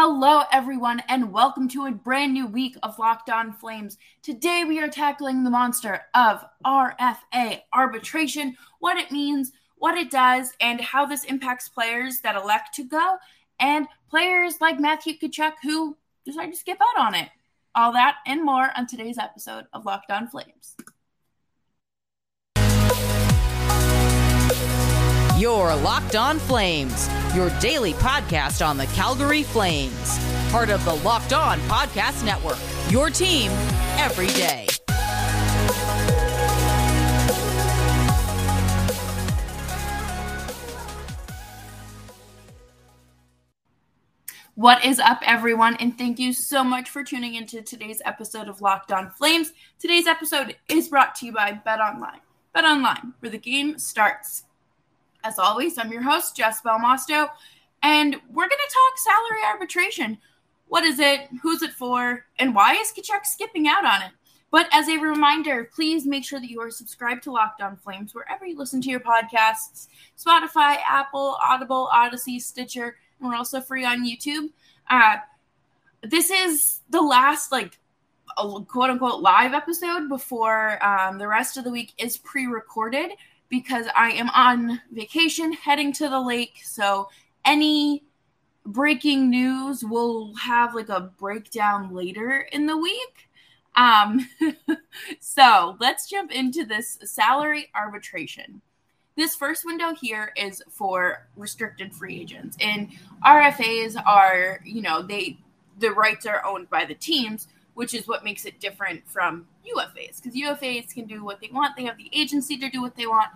Hello, everyone, and welcome to a brand new week of Locked On Flames. Today, we are tackling the monster of RFA arbitration, what it means, what it does, and how this impacts players that elect to go, and players like Matthew Tkachuk who decide to skip out on it. All that and more on today's episode of Locked On Flames. Your Locked On Flames, your daily podcast on the Calgary Flames. Part of the Locked On Podcast Network, your team every day. What is up, everyone? And thank you so much for tuning into today's episode of Locked On Flames. Today's episode is brought to you by Bet Online. Bet Online, where the game starts. As always, I'm your host, Jess Belmosto, and we're going to talk salary arbitration. What is it? Who's it for? And why is Tkachuk skipping out on it? But as a reminder, please make sure that you are subscribed to Locked On Flames wherever you listen to your podcasts Spotify, Apple, Audible, Odyssey, Stitcher, and we're also free on YouTube. Uh, this is the last, like, quote unquote live episode before um, the rest of the week is pre recorded because I am on vacation heading to the lake. So any breaking news will have like a breakdown later in the week. Um, so let's jump into this salary arbitration. This first window here is for restricted free agents, and RFAs are, you know, they the rights are owned by the teams, which is what makes it different from UFAs because UFAs can do what they want. They have the agency to do what they want.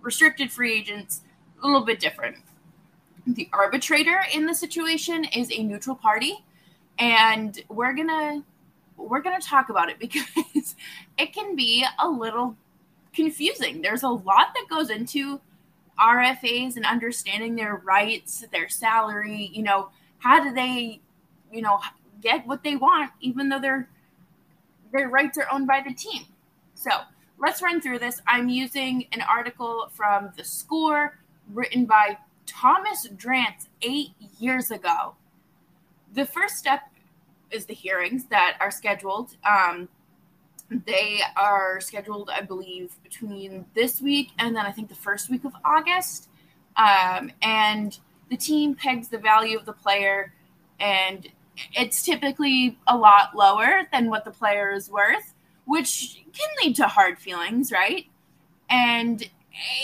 Restricted free agents, a little bit different. The arbitrator in the situation is a neutral party, and we're gonna we're gonna talk about it because it can be a little confusing. There's a lot that goes into RFAs and understanding their rights, their salary. You know, how do they, you know, get what they want, even though their their rights are owned by the team. So let's run through this. I'm using an article from The Score written by Thomas Drance eight years ago. The first step is the hearings that are scheduled. Um, they are scheduled, I believe, between this week and then I think the first week of August. Um, and the team pegs the value of the player and it's typically a lot lower than what the player is worth, which can lead to hard feelings, right? And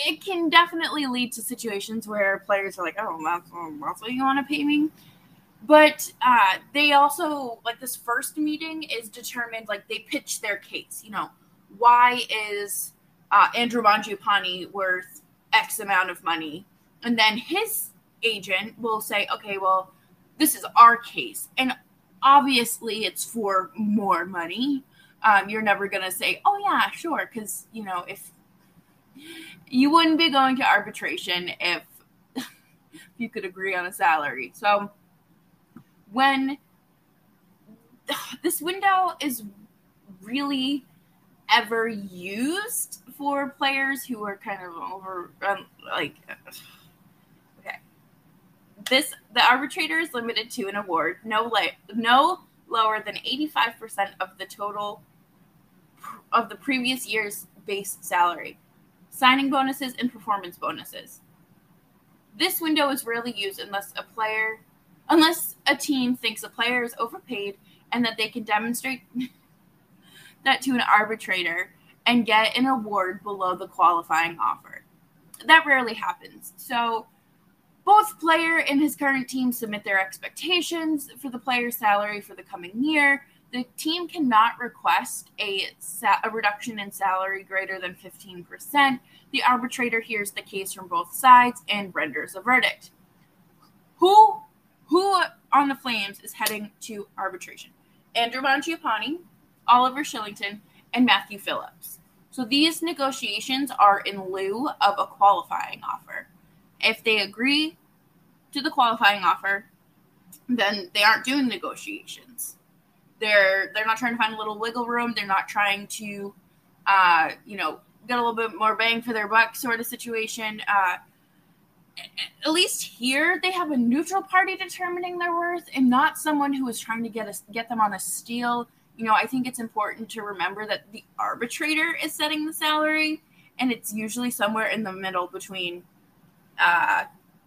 it can definitely lead to situations where players are like, "Oh, that's, that's what you want to pay me." But uh, they also like this first meeting is determined like they pitch their case. You know, why is uh, Andrew Mangiapane worth X amount of money? And then his agent will say, "Okay, well." This is our case. And obviously it's for more money. Um, you're never going to say, oh, yeah, sure. Because, you know, if you wouldn't be going to arbitration if you could agree on a salary. So when this window is really ever used for players who are kind of over, um, like, this the arbitrator is limited to an award no la- no lower than 85% of the total of the previous year's base salary, signing bonuses and performance bonuses. This window is rarely used unless a player unless a team thinks a player is overpaid and that they can demonstrate that to an arbitrator and get an award below the qualifying offer. That rarely happens. So both player and his current team submit their expectations for the player's salary for the coming year. The team cannot request a, sa- a reduction in salary greater than 15%. The arbitrator hears the case from both sides and renders a verdict. Who who on the Flames is heading to arbitration? Andrew Mangiapane, Oliver Kylington, and Matthew Phillips. So these negotiations are in lieu of a qualifying offer. If they agree to the qualifying offer, then they aren't doing negotiations. They're they're not trying to find a little wiggle room. They're not trying to, uh, you know, get a little bit more bang for their buck sort of situation. Uh, at least here they have a neutral party determining their worth and not someone who is trying to get us get them on a steal. You know, I think it's important to remember that the arbitrator is setting the salary, and it's usually somewhere in the middle between uh,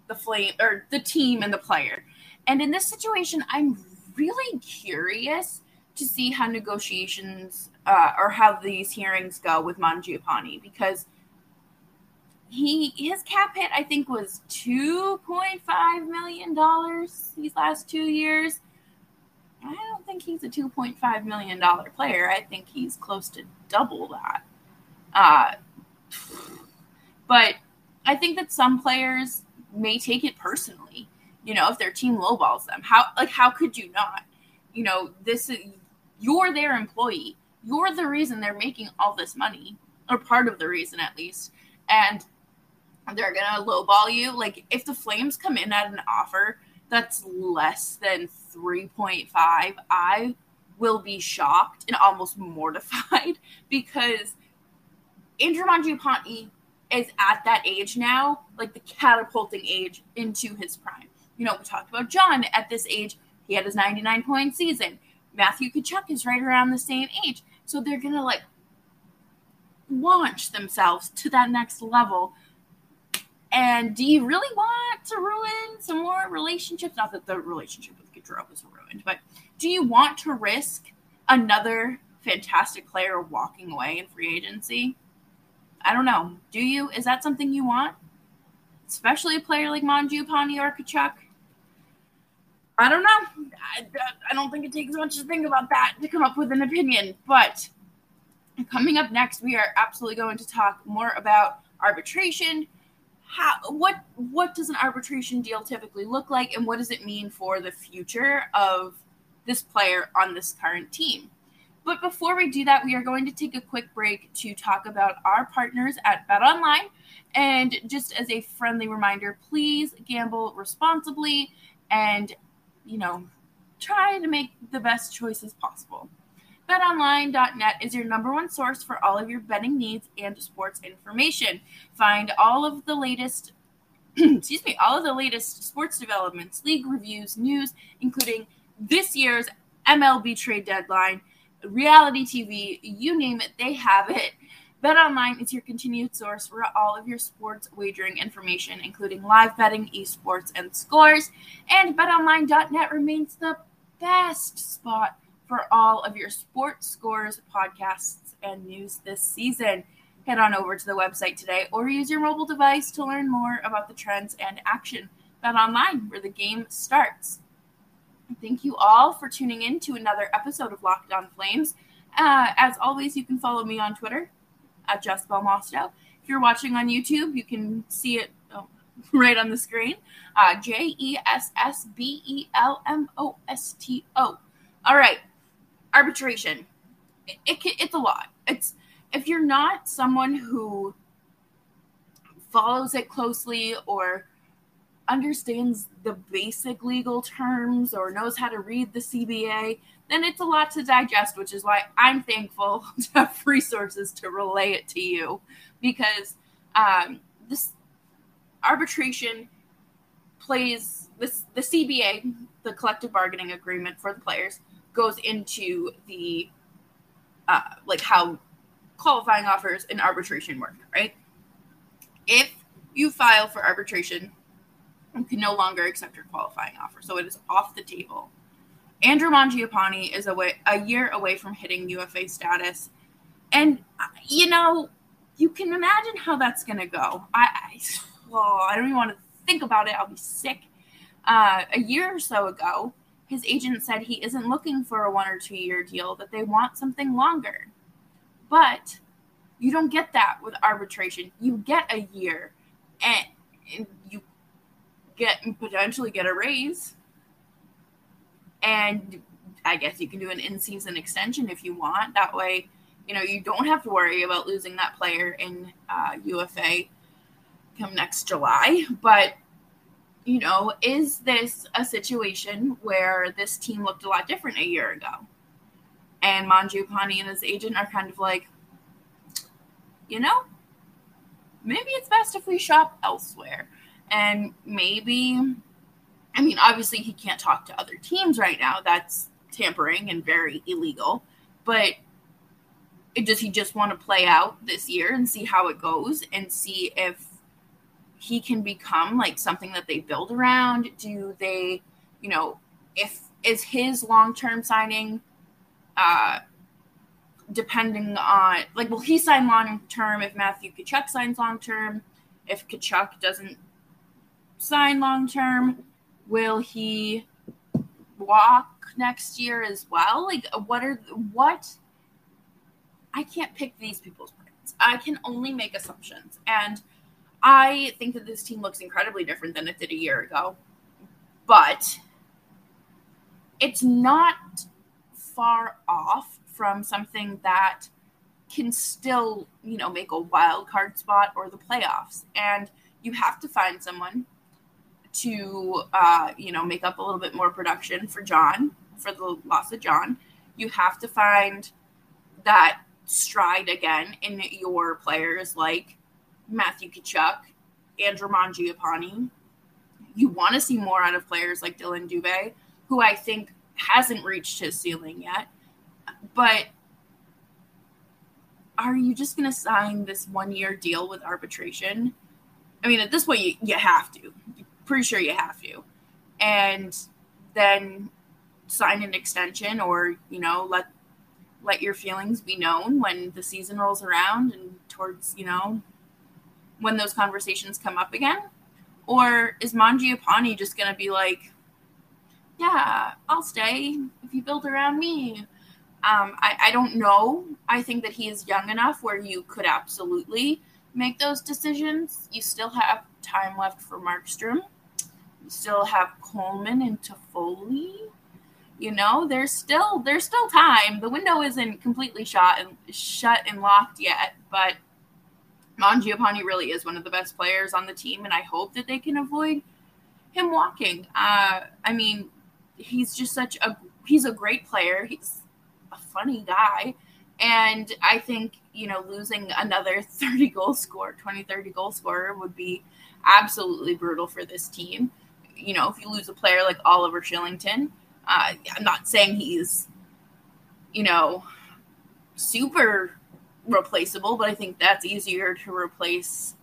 the flame or the team and the player. And in this situation, I'm really curious to see how negotiations uh, or how these hearings go with Mangiapane because he his cap hit I think was two point five million dollars these last two years. I don't think he's a two point five million dollar player. I think he's close to double that. Uh, but I think that some players may take it personally. You know, if their team lowballs them, how like how could you not? You know, this is you're their employee. You're the reason they're making all this money, or part of the reason at least. And they're gonna lowball you. Like if the Flames come in at an offer that's less than 3.5, I will be shocked and almost mortified because Andrew Mangiapane is at that age now, like the catapulting age into his prime. You know, we talked about John at this age, he had his 99 point season. Matthew Tkachuk is right around the same age. So they're going to like launch themselves to that next level and do you really want to ruin some more relationships? Not that the relationship with Gaudreau was ruined, but do you want to risk another fantastic player walking away in free agency? I don't know. Do you? Is that something you want? Especially a player like Mangiapane or Tkachuk? I don't know. I, I don't think it takes much to think about that to come up with an opinion. But coming up next, we are absolutely going to talk more about arbitration how what what does an arbitration deal typically look like and what does it mean for the future of this player on this current team but before we do that we are going to take a quick break to talk about our partners at bet online and just as a friendly reminder please gamble responsibly and you know try to make the best choices possible BetOnline.net is your number one source for all of your betting needs and sports information. Find all of the latest excuse me, all of the latest sports developments, league reviews, news, including this year's MLB trade deadline, reality TV, you name it, they have it. BetOnline is your continued source for all of your sports wagering information, including live betting, esports, and scores. And BetOnline.net remains the best spot for all of your sports scores, podcasts, and news this season. Head on over to the website today or use your mobile device to learn more about the trends and action. Bet online where the game starts. Thank you all for tuning in to another episode of Locked On Flames. Uh, as always, you can follow me on Twitter at Jess Belmosto. If you're watching on YouTube, you can see it oh, right on the screen. Uh, J E S S B E L M O S T O. All right, arbitration it, it, it's a lot it's if you're not someone who follows it closely or understands the basic legal terms or knows how to read the CBA, then it's a lot to digest, which is why I'm thankful to have resources to relay it to you because um, this arbitration plays this the CBA, the collective bargaining agreement for the players, goes into the uh, like how qualifying offers and arbitration work, right? If you file for arbitration, you can no longer accept your qualifying offer, so it is off the table. Andrew Mangiapane is away a year away from hitting UFA status, and you know you can imagine how that's going to go. I, I, oh, I don't even want to think about it. I'll be sick. Uh, a year or so ago, his agent said he isn't looking for a one or two year deal, that they want something longer. But you don't get that with arbitration. You get a year and, and get potentially get a raise. And I guess you can do an in season extension if you want. That way, you know, you don't have to worry about losing that player in uh, UFA come next July. But you know, is this a situation where this team looked a lot different a year ago? And Mangiapane and his agent are kind of like, you know, maybe it's best if we shop elsewhere. And maybe, I mean, obviously he can't talk to other teams right now. That's tampering and very illegal. But does he just want to play out this year and see how it goes and see if he can become like something that they build around? Do they, you know, if is his long term signing uh depending on like will he sign long term if Matthew Tkachuk signs long term? If Tkachuk doesn't sign long term, will he walk next year as well? Like what are what I can't pick these people's brains. I can only make assumptions. And I think that this team looks incredibly different than it did a year ago. But it's not far off from something that can still, you know, make a wild card spot or the playoffs. And you have to find someone to, uh, you know, make up a little bit more production for John, for the loss of John. You have to find that stride again in your players like Matthew Tkachuk, Andrew Mangiapane. You want to see more out of players like Dylan Dubé, who I think hasn't reached his ceiling yet. But are you just going to sign this one year deal with arbitration? I mean, at this point, you, you have to. Pretty sure you have to. And then sign an extension or, you know, let let your feelings be known when the season rolls around and towards, you know, when those conversations come up again? Or is Mangiapane just going to be like, yeah, I'll stay if you build around me? Um, I, I don't know. I think that he is young enough where you could absolutely make those decisions. You still have time left for Markstrom. You still have Coleman and Toffoli. You know, there's still there's still time. The window isn't completely shut and shut and locked yet, but Mangiapane really is one of the best players on the team, and I hope that they can avoid him walking. Uh, I mean, he's just such a he's a great player. He's a funny guy. And I think, you know, losing another 30 goal scorer, 20, 30 goal scorer would be absolutely brutal for this team. You know, if you lose a player like Oliver Kylington, uh, I'm not saying he's, you know, super replaceable, but I think that's easier to replace,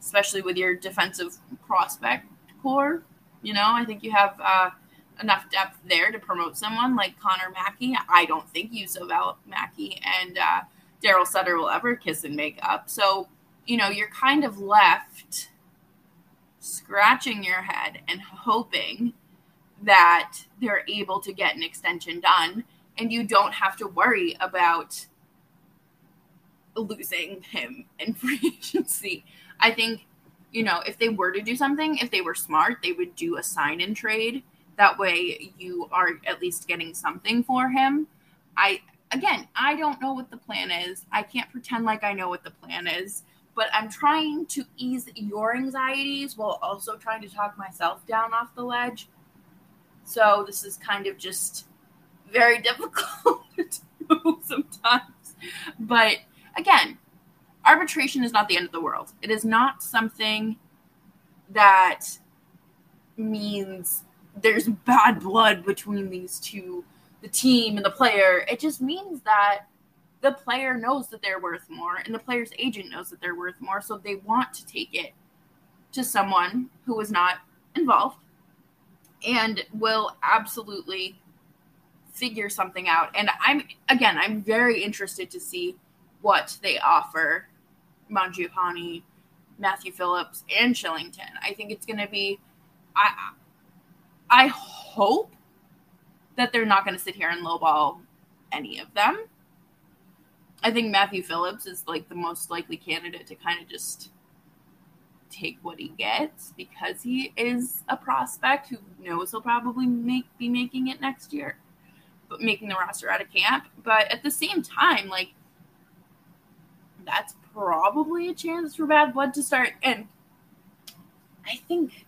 especially with your defensive prospect core. You know, I think you have uh, enough depth there to promote someone like Connor Mackey. I don't think Juuso Mackey and uh, Daryl Sutter will ever kiss and make up. So, you know, you're kind of left scratching your head and hoping that they're able to get an extension done and you don't have to worry about losing him in free agency. I think, you know, if they were to do something, if they were smart, they would do a sign and trade. That way you are at least getting something for him. I again, I don't know what the plan is. I can't pretend like I know what the plan is, but I'm trying to ease your anxieties while also trying to talk myself down off the ledge so this is kind of just very difficult to do sometimes. But again, arbitration is not the end of the world. It is not something that means there's bad blood between these two, the team and the player. It just means that the player knows that they're worth more and the player's agent knows that they're worth more. So they want to take it to someone who is not involved and will absolutely figure something out. And I'm again, I'm very interested to see what they offer Mangiapane, Matthew Phillips, and Kylington. I think it's going to be. I I hope that they're not going to sit here and lowball any of them. I think Matthew Phillips is like the most likely candidate to kind of just take what he gets because he is a prospect who knows he'll probably make be making it next year, but making the roster out of camp. But at the same time, like that's probably a chance for bad blood to start. And I think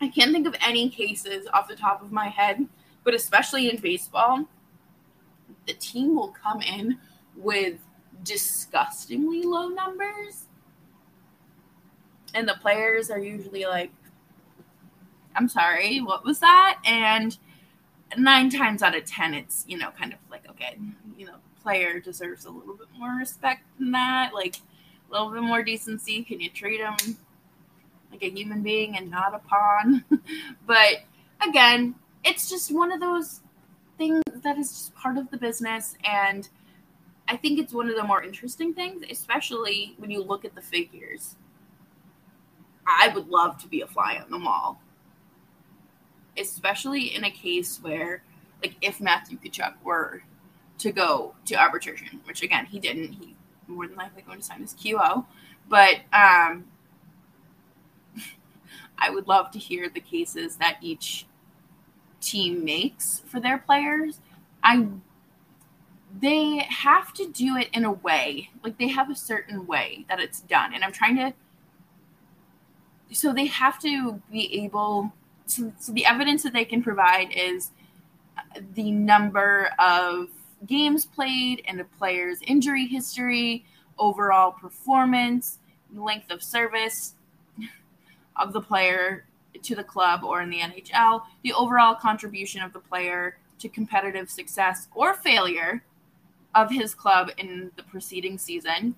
I can't think of any cases off the top of my head, but especially in baseball, the team will come in with disgustingly low numbers and the players are usually like, I'm sorry, what was that? And nine times out of ten, it's, you know, kind of like, okay, you know, player deserves a little bit more respect than that. Like, a little bit more decency. Can you treat him like a human being and not a pawn? but again, it's just one of those things that is just part of the business. And I think it's one of the more interesting things, especially when you look at the figures. I would love to be a fly on the wall, especially in a case where, like, if Matthew Tkachuk were to go to arbitration, which again he didn't, he more than likely going to sign his QO, but um, I would love to hear the cases that each team makes for their players. I they have to do it in a way like they have a certain way that it's done and i'm trying to so they have to be able so, so the evidence that they can provide is uh, the number of games played and the player's injury history overall performance length of service of the player to the club or in the nhl the overall contribution of the player to competitive success or failure of his club in the preceding season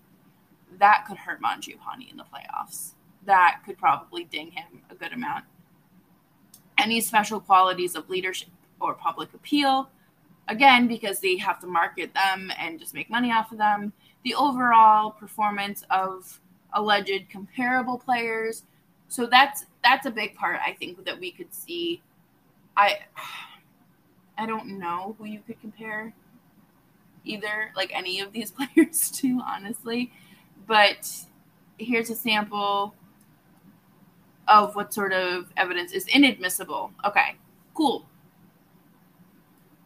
that could hurt Mangiapane in the playoffs that could probably ding him a good amount. Any special qualities of leadership or public appeal, again, because they have to market them and just make money off of them. The overall performance of alleged comparable players. So that's that's a big part I think that we could see. I I don't know who you could compare either like any of these players to honestly, but here's a sample of what sort of evidence is inadmissible. Okay, cool.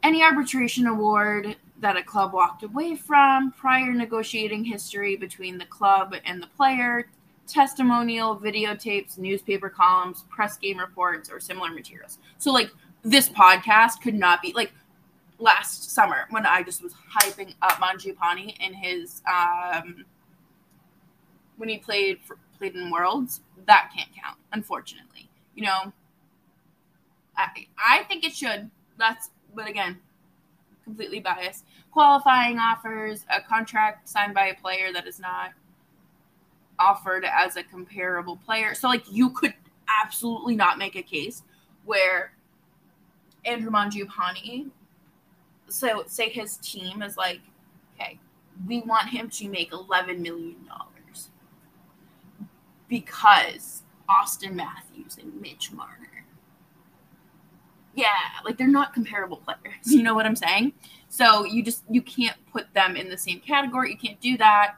Any arbitration award that a club walked away from, prior negotiating history between the club and the player, testimonial, videotapes, newspaper columns, press game reports, or similar materials. So, like, this podcast could not be like last summer when I just was hyping up Mangiapane in his um, when he played for, played in Worlds, that can't count, unfortunately. You know, I I think it should. That's but again, completely biased. Qualifying offers a contract signed by a player that is not offered as a comparable player. So like you could absolutely not make a case where Andrew Mangiapane so say his team is like, okay, we want him to make eleven million dollars because Auston Matthews and Mitch Marner. Yeah, like they're not comparable players. You know what I'm saying? So you just you can't put them in the same category. You can't do that.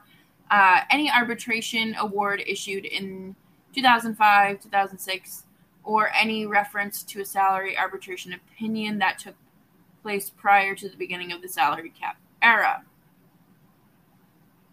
Uh, any arbitration award issued in 2005, 2006, or any reference to a salary arbitration opinion that took place prior to the beginning of the salary cap era.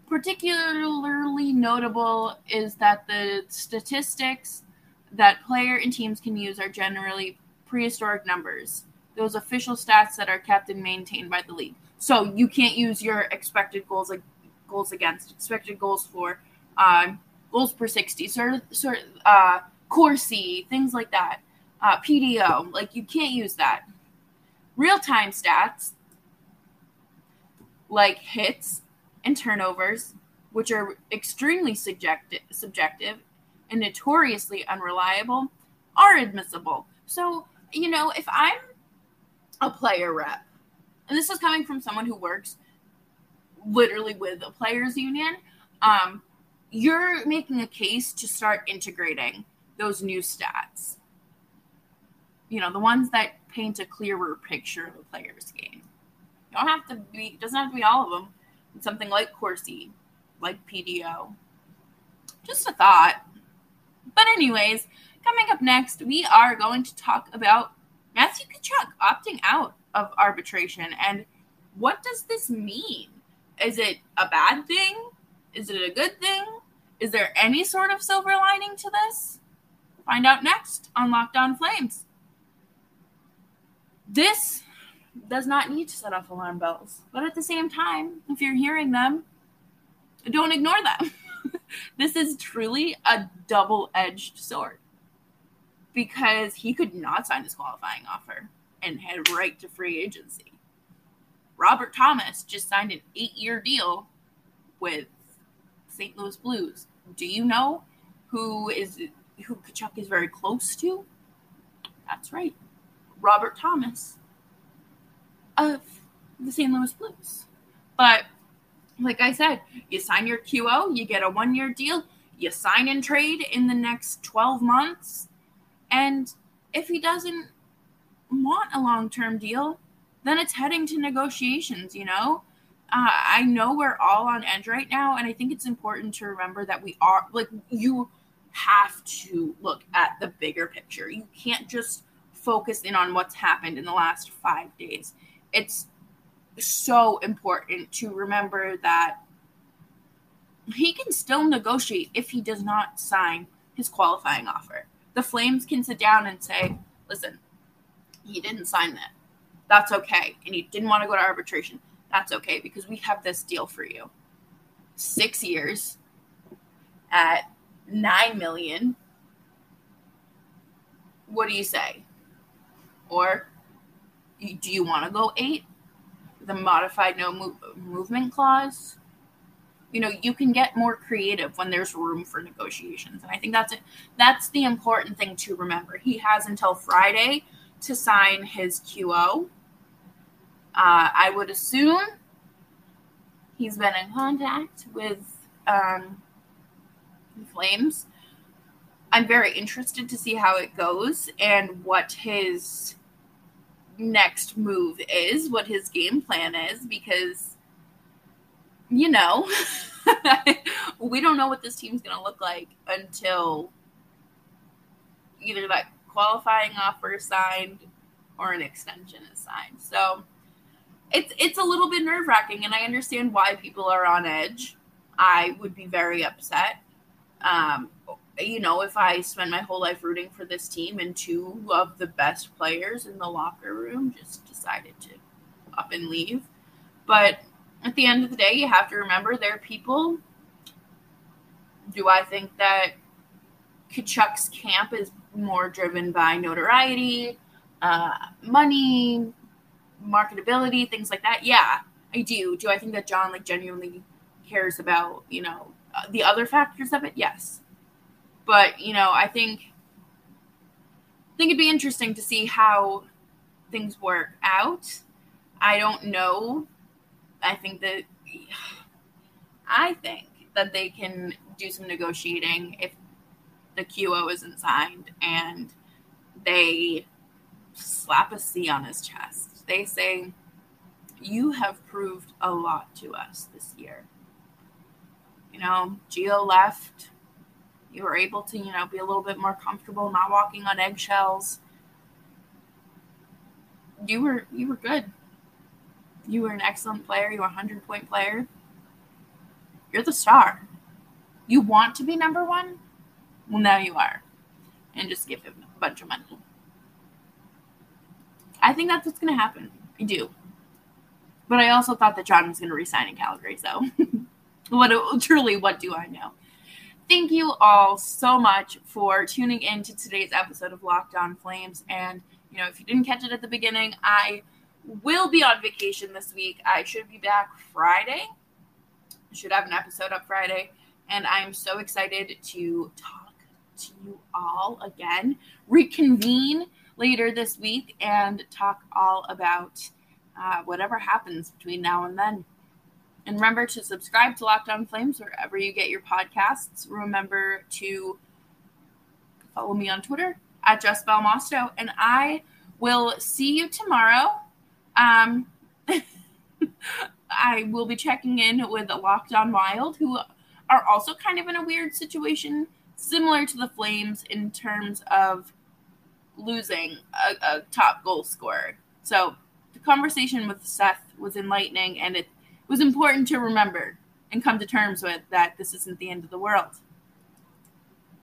Particularly notable is that the statistics that player and teams can use are generally prehistoric numbers, those official stats that are kept and maintained by the league. So you can't use your expected goals like goals against, expected goals for, uh, goals per sixty, sort of, sort of, uh, Corsi, things like that. Uh, PDO, like you can't use that. Real time stats like hits and turnovers, which are extremely subjective, subjective and notoriously unreliable, are admissible. So, you know, if I'm a player rep, and this is coming from someone who works literally with a players union, um, you're making a case to start integrating those new stats. You know, the ones that paint a clearer picture of a player's game. You don't have to be, doesn't have to be all of them something like Corsi, like PDO. Just a thought. But, anyways, coming up next, we are going to talk about Matthew Tkachuk opting out of arbitration. And what does this mean? Is it a bad thing? Is it a good thing? Is there any sort of silver lining to this? Find out next on Locked On Flames. This does not need to set off alarm bells. But at the same time, if you're hearing them, don't ignore them. this is truly a double edged sword because he could not sign his qualifying offer and head right to free agency. Robert Thomas just signed an eight year deal with St. Louis Blues. Do you know who is who Tkachuk is very close to? That's right. Robert Thomas of the St. Louis Blues. But like I said, you sign your QO, you get a one year deal, you sign and trade in the next 12 months. And if he doesn't want a long term deal, then it's heading to negotiations, you know? Uh, I know we're all on edge right now, and I think it's important to remember that we are like you have to look at the bigger picture. You can't just focus in on what's happened in the last five days. It's so important to remember that he can still negotiate if he does not sign his qualifying offer. The Flames can sit down and say, listen, he didn't sign that. That's okay. And he didn't want to go to arbitration. That's okay because we have this deal for you. Six years at nine million. What do you say? Or do you want to go eight? The modified no move, movement clause. You know, you can get more creative when there's room for negotiations, and I think that's it. That's the important thing to remember. He has until Friday to sign his QO. Uh, I would assume he's been in contact with um, Flames. I'm very interested to see how it goes and what his next move is, what his game plan is, because, you know, we don't know what this team's going to look like until either that qualifying offer is signed or an extension is signed. So it's it's a little bit nerve wracking, and I understand why people are on edge. I would be very upset. Um, you know, if I spend my whole life rooting for this team and two of the best players in the locker room just decided to up and leave. But at the end of the day, you have to remember they're people. Do I think that Tkachuk's camp is more driven by notoriety, uh, money, marketability, things like that? Yeah, I do. Do I think that John like genuinely cares about you know uh, the other factors of it? Yes. But you know, I think I think it'd be interesting to see how things work out. I don't know. I think that I think that they can do some negotiating if the QO isn't signed and they slap a C on his chest. They say, You have proved a lot to us this year. You know, Geo left you were able to, you know, be a little bit more comfortable, not walking on eggshells. You were you were good. You were an excellent player. You were a hundred point player. You're the star. You want to be number one? Well, now you are. And just give him a bunch of money. I think that's what's going to happen. I do. But I also thought that John was going to resign in Calgary. So, what truly, what do I know? Thank you all so much for tuning in to today's episode of Locked On Flames. And, you know, if you didn't catch it at the beginning, I will be on vacation this week. I should be back Friday. I should have an episode up Friday. And I'm so excited to talk to you all again, reconvene later this week, and talk all about uh, whatever happens between now and then. And remember to subscribe to Locked On Flames wherever you get your podcasts. Remember to follow me on Twitter at Jess Belmosto. And I will see you tomorrow. Um, I will be checking in with Locked On Wild, who are also kind of in a weird situation, similar to the Flames in terms of losing a, a top goal scorer. So the conversation with Seth was enlightening, and it was important to remember and come to terms with that this isn't the end of the world.